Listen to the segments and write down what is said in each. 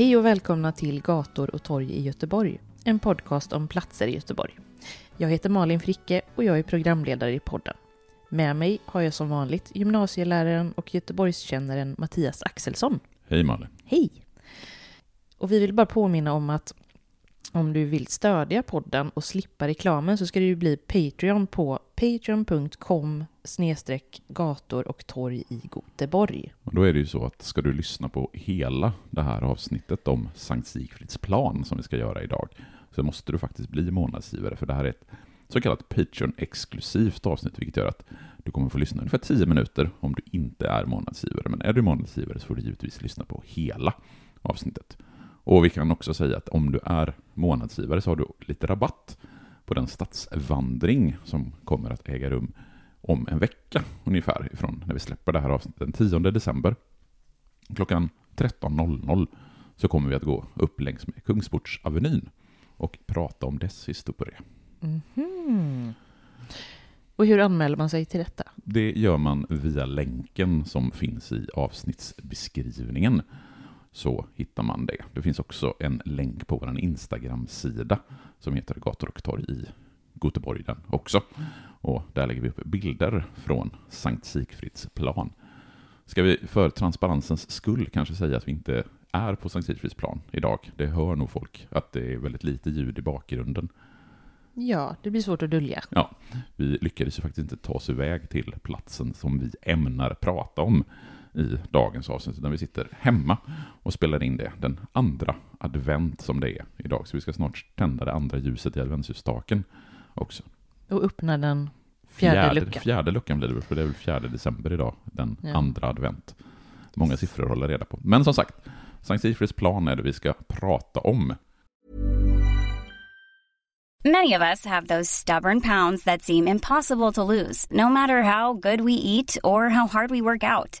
Hej och välkomna till Gator och torg i Göteborg, en podcast om platser i Göteborg. Jag heter Malin Fricke och jag är programledare i podden. Med mig har jag som vanligt gymnasieläraren och Göteborgskännaren Mattias Axelsson. Hej Malin. Hej! Och vi vill bara påminna om att om du vill stödja podden och slippa reklamen så ska du bli Patreon på patreon.com snedstreck gator och torg i Göteborg. Och då är det ju så att ska du lyssna på hela det här avsnittet om Sankt Sigfrids plan som vi ska göra idag så måste du faktiskt bli månadsgivare för det här är ett så kallat Patreon-exklusivt avsnitt vilket gör att du kommer få lyssna ungefär 10 minuter om du inte är månadsgivare. Men är du månadsgivare så får du givetvis lyssna på hela avsnittet. Och vi kan också säga att om du är månadsgivare så har du lite rabatt på den stadsvandring som kommer att äga rum om en vecka ungefär ifrån när vi släpper det här avsnittet. Den 10 december klockan 13.00 så kommer vi att gå upp längs med Kungsportsavenyn och prata om dess historia. Mhm. Och hur anmäler man sig till detta? Det gör man via länken som finns i avsnittsbeskrivningen. Så hittar man det. Det finns också en länk på vår Instagram-sida som heter Gator och torg i Göteborg den också. Och där lägger vi upp bilder från Sankt Sigfrids plan. Ska vi för transparensens skull kanske säga att vi inte är på Sankt Sigfrids plan idag? Det hör nog folk att det är väldigt lite ljud i bakgrunden. Ja, det blir svårt att dölja. Ja, vi lyckades ju faktiskt inte ta oss iväg till platsen som vi ämnar prata om i dagens avsnitt, utan vi sitter hemma och spelar in det den andra advent som det är idag. Så vi ska snart tända det andra ljuset i adventsljusstaken också. Och öppna den fjärde, luckan. Fjärde luckan blir det väl, för det är väl fjärde december idag, den Ja. andra advent. Många siffror att hålla reda på. Men som sagt, Sankt Sigfrids plan är det vi ska prata om. Many of us have those stubborn pounds that seem impossible to lose, no matter how good we eat or how hard we work out.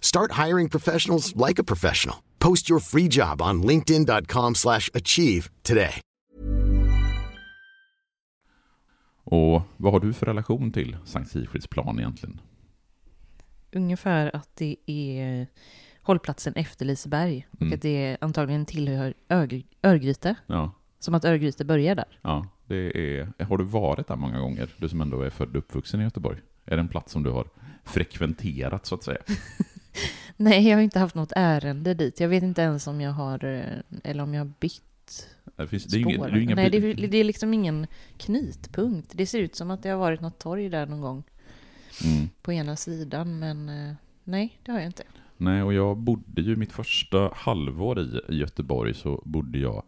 Start hiring professionals like a professional. Post your free job on linkedin.com/achieve slash achieve today. Och vad har du för relation till Sankt Sigfrids plan egentligen? Ungefär att det är hållplatsen efter Liseberg och Mm. att det antagligen tillhör Örgry- Örgryte. Ja, Som att Örgryte börjar där. ja, det är... Har du varit där många gånger? Du som ändå är född och uppvuxen i Göteborg. Är det en plats som du har frekventerat så att säga? Nej, jag har inte haft något ärende dit. Jag vet inte ens om jag har, eh, eller om jag har bytt Det, finns, det är inga, det är inga Nej, det, är- det är liksom ingen knutpunkt. Det ser ut som att det har varit något torg där någon gång mm. på ena sidan, men eh, nej, det har jag inte. Nej, och jag bodde ju mitt första halvår i, i Göteborg så bodde jag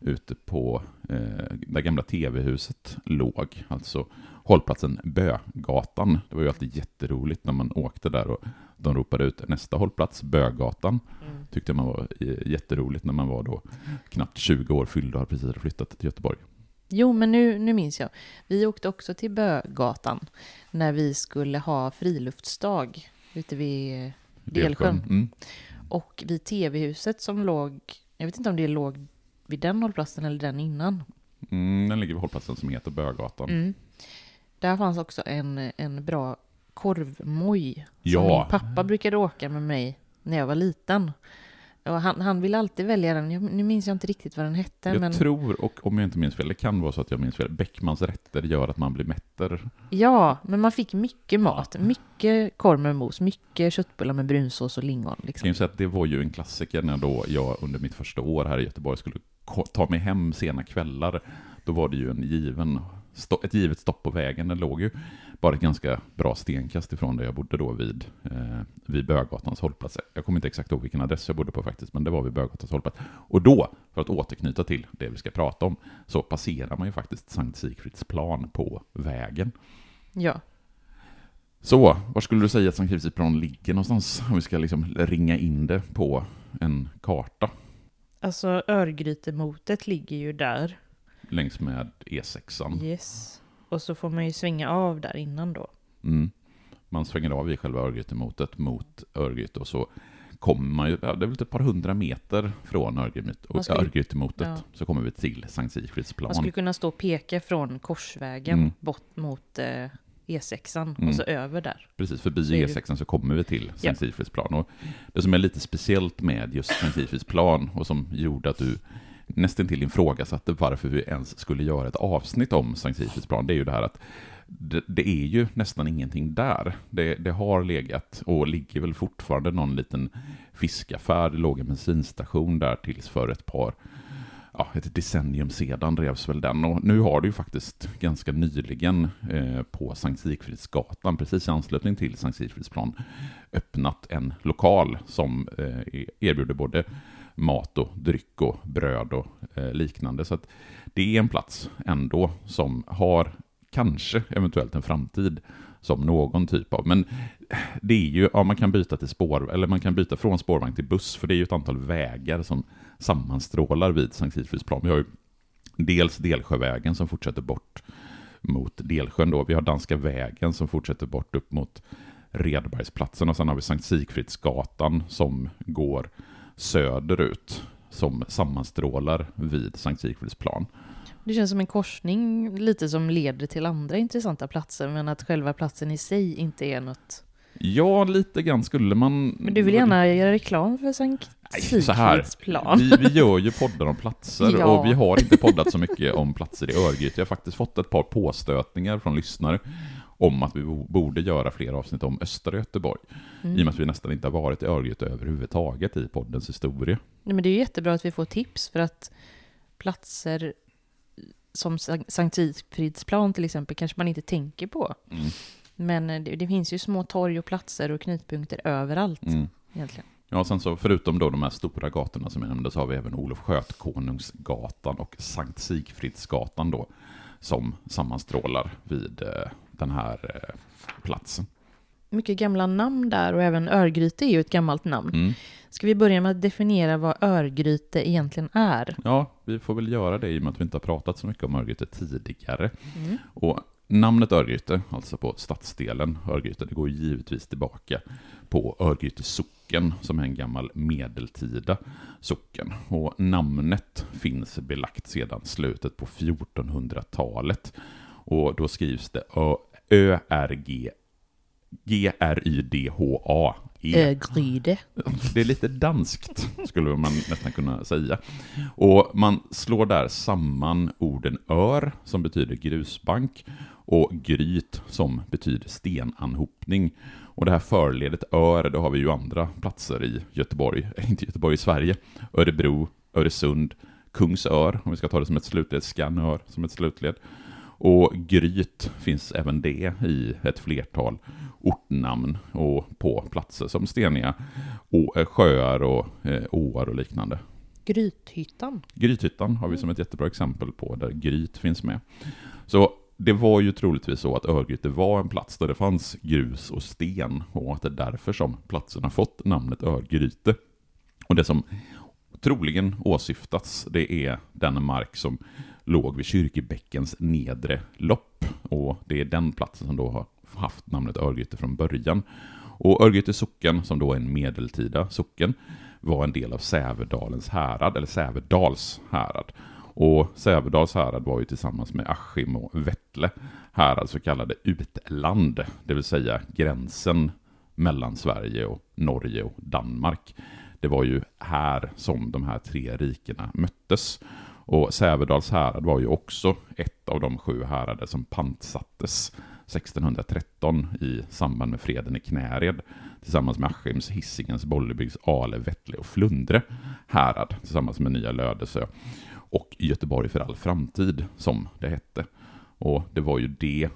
ute på eh, där gamla TV-huset låg, alltså hållplatsen Bögatan. Det var ju alltid jätteroligt när man åkte där och de ropade ut nästa hållplats, Bögatan. Mm. Tyckte man var eh, jätteroligt när man var då knappt 20 år fylld och hade precis flyttat till Göteborg. Jo, men nu, nu minns jag. Vi åkte också till Bögatan när vi skulle ha friluftsdag ute vid Delsjön. Mm. Och vid TV-huset som låg, jag vet inte om det låg vid den hållplatsen eller den innan. Mm, den ligger vid hållplatsen som heter Bögatan. Mm. Där fanns också en, en bra korvmoj. Som Ja. min pappa brukade åka med mig när jag var liten. Och han, han ville alltid välja den. Jag, nu minns jag inte riktigt vad den hette. Jag men tror, och om jag inte minns fel, det kan vara så att jag minns fel, Bäckmans rätter gör att man blir mätter. Ja, men man fick mycket mat. Mycket korv med mos, mycket köttbullar med brunsås och lingon. Jag kan Liksom. ju säga att det var ju en klassiker när då jag under mitt första år här i Göteborg skulle ta mig hem sena kvällar. Då var det ju en given, ett givet stopp på vägen. Den låg ju bara ett ganska bra stenkast ifrån där jag bodde då vid, eh, vid Bögatans hållplats. Jag kommer inte exakt ihåg vilken adress jag bodde på faktiskt, men det var vid Bögatans hållplats. Och då, för att återknyta till det vi ska prata om, så passerar man ju faktiskt Sankt Sigfrids plan på vägen. Ja. Så, var skulle du säga att Sankt Sigfrids plan ligger någonstans? Om vi ska liksom ringa in det på en karta Alltså Örgrytemotet ligger ju där. Längs med E6an. Yes. Och så får man ju svänga av där innan då. Mm. Man svänger av i själva Örgrytemotet mot Örgryte och så kommer man ju, ja, det är väl ett par hundra meter från Man Örgrytemotet, ja. så kommer vi till Sankt Sigfrids Man plan. skulle kunna stå och peka från korsvägen Mm. bort mot eh, E6an Mm. och så över där. Precis förbi Så är det- E6 så kommer vi till Ja. Sankt Sigfrids plan. Och det som är lite speciellt med just Sankt Sigfrids plan och som gjorde att du nästan till ifrågasatte varför vi ens skulle göra ett avsnitt om Sankt Sigfrids plan, det är ju det här att det, det är ju nästan ingenting där. Det, det har legat och ligger väl fortfarande någon liten fiskaffär, det låg en bensinstation där tills för ett par ja, ett decennium sedan revs väl den och nu har det ju faktiskt ganska nyligen eh, på Sankt Sigfridsgatan, precis i anslutning till Sankt Sigfridsplan, öppnat en lokal som eh, e-, erbjuder både mat och dryck och bröd och eh, liknande. Så att det är en plats ändå som har kanske eventuellt en framtid som någon typ av, men det är ju, ja man kan byta till spår, eller man kan byta från spårvagn till buss, för det är ju ett antal vägar som sammanstrålar vid Sankt Sigfridsplan. Vi har ju dels Delsjövägen som fortsätter bort mot Delsjön då. Vi har Danska vägen som fortsätter bort upp mot Redbergsplatsen och sen har vi Sankt Sigfridsgatan som går söderut som sammanstrålar vid Sankt Sigfridsplan. Det känns som en korsning lite som leder till andra intressanta platser men att själva platsen i sig inte är något. Ja, lite grann skulle man... Men du vill gärna göra reklam för Sankt här. Sigfridsplan? Vi, vi gör ju poddar om platser Ja. och vi har inte poddat så mycket om platser i Örgryte. Jag har faktiskt fått ett par påstötningar från lyssnare om att vi bo- borde göra fler avsnitt om östra Göteborg. Mm. I och med att vi nästan inte har varit i Örgryte överhuvudtaget i poddens historia. Nej, men det är jättebra att vi får tips för att platser som Sank- Sankt Sigfridsplan till exempel kanske man inte tänker på. Mm. Men eh, det, det finns ju små torg och platser och knutpunkter överallt Mm. egentligen. Ja, sen så förutom då de här stora gatorna som jag nämnde så har vi även Olof Skötkonungsgatan och Sankt Sigfridsgatan då som sammanstrålar vid eh, den här eh, platsen. Mycket gamla namn där och även Örgryte är ju ett gammalt namn. Mm. Ska vi börja med att definiera vad Örgryte egentligen är? Ja, vi får väl göra det i och med att vi inte har pratat så mycket om Örgryte tidigare. Mm. Och namnet Örgryte, alltså på stadsdelen Örgryte, det går givetvis tillbaka på Örgryte socken, som är en gammal medeltida socken. Och namnet finns belagt sedan slutet på 1400-talet. Och då skrivs det Ö-R-G G-R-Y-D-H-A E. Örgryte. Det är lite danskt, skulle man nästan kunna säga. Och man slår där samman orden ör, som betyder grusbank, och gryt, som betyder stenanhopning. Och det här förledet ör, det har vi ju andra platser i Göteborg, inte Göteborg, i Sverige. Örebro, Öresund, Kungsör, om vi ska ta det som ett slutled, Skanör som ett slutled. Och gryt finns även det i ett flertal ortnamn och på platser som steniga eh, sjöar och eh, åar och liknande. Grythyttan. Grythyttan har vi som ett jättebra exempel på där Gryt finns med. Så det var ju troligtvis så att Örgryte var en plats där det fanns grus och sten och att det är därför som platsen har fått namnet Örgryte. Och det som troligen åsyftats det är den mark som låg vid Kyrkebäckens nedre lopp och det är den platsen som då har haft namnet Örgryte från början. Och Örgryte socken, som då är en medeltida socken, var en del av Sävedalens härad, eller Sävedals härad. Och Sävedals härad var ju tillsammans med Askim och Vettle härad så kallade utland, det vill säga gränsen mellan Sverige och Norge och Danmark. Det var ju här som de här tre rikena möttes. Och Sävedals härad var ju också ett av de sju härader som pantsattes 1613 i samband med freden i Knäred tillsammans med Askims, Hisingens, Bollebygds, Ale, Vettle och Flundre härad tillsammans med Nya Lödösö och Göteborg för all framtid som det hette. Och det var ju det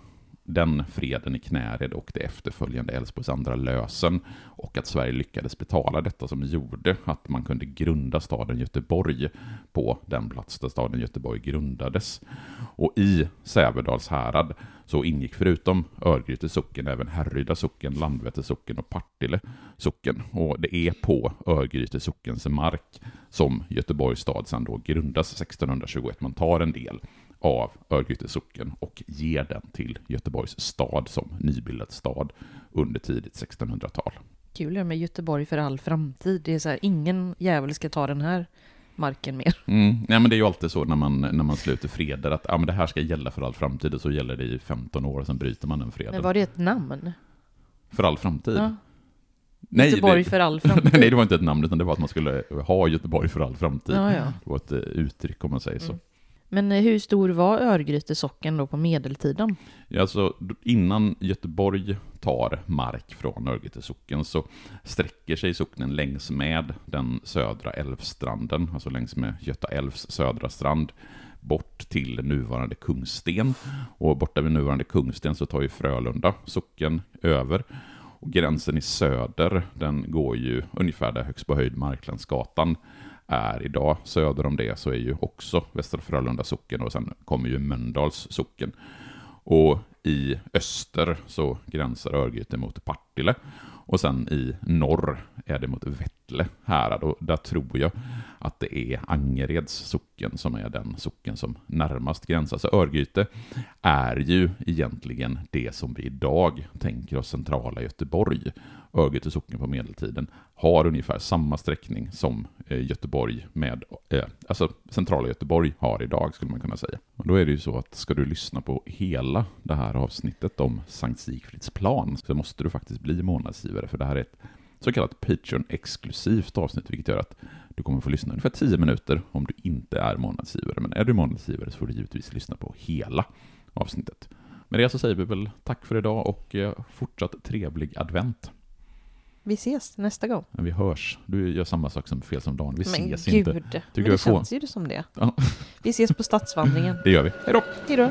den freden i Knäred och det efterföljande Älvsborgs andra lösen och att Sverige lyckades betala detta som gjorde att man kunde grunda staden Göteborg på den plats där staden Göteborg grundades. Och i Sävedals härad så ingick förutom Örgryte socken även Härryda socken, Landvetter socken och Partille socken. Och det är på Örgryte sockens mark som Göteborgs stad sedan då grundas 1621. Man tar en del av Örgryte socken och ger den till Göteborgs stad som nybildad stad under tidigt 1600-tal. Kul det med Göteborg för all framtid. Det är så här, ingen jävel ska ta den här marken mer. Mm. Ja, men det är ju alltid så när man, när man sluter freder att ja, men det här ska gälla för all framtid och så gäller det i 15 år och sen bryter man den freden. Men var det ett namn? För all framtid? Ja. Nej, Göteborg det, för all framtid? nej, det var inte ett namn utan det var att man skulle ha Göteborg för all framtid. Ja, ja. Det var ett eh, uttryck om man säger så. Mm. Men eh, hur stor var Örgryte socken då på medeltiden? Ja, alltså, innan Göteborg tar mark från Örgryte socken så sträcker sig socknen längs med den södra älvstranden, alltså längs med Göta älvs södra strand, bort till nuvarande Kungsten. Och borta vid nuvarande Kungsten så tar ju Frölunda socken över. Och gränsen i söder, den går ju ungefär där högst på höjd Marklandsgatan är idag. Söder om det så är ju också Västra Frölunda socken och sen kommer ju Mölndals socken. Och i öster så gränsar Örgryte mot Partille och sen i norr är det mot Vettle härad och där tror jag att det är Angereds socken som är den socken som närmast gränsar. Så Örgryte är ju egentligen det som vi idag tänker oss centrala Göteborg. Örgryte socken på medeltiden har ungefär samma sträckning som eh, Göteborg med, eh, alltså centrala Göteborg har idag skulle man kunna säga. Och då är det ju så att ska du lyssna på hela det här avsnittet om Sankt Sigfrids plan så måste du faktiskt bli månadsgivare för det här är ett så kallat Patreon-exklusivt avsnitt vilket gör att du kommer få lyssna ungefär 10 minuter om du inte är månadsgivare. Men är du månadsgivare så får du givetvis lyssna på hela avsnittet. Med det så säger vi väl tack för idag och eh, fortsatt trevlig advent. Vi ses nästa gång. Men vi hörs. Du gör samma sak som fel som Dan. Vi Men ses gud, inte. men jag det känns ju som det. Ja, Vi ses på Stadsvandringen. det gör vi. Hej då! Hej då!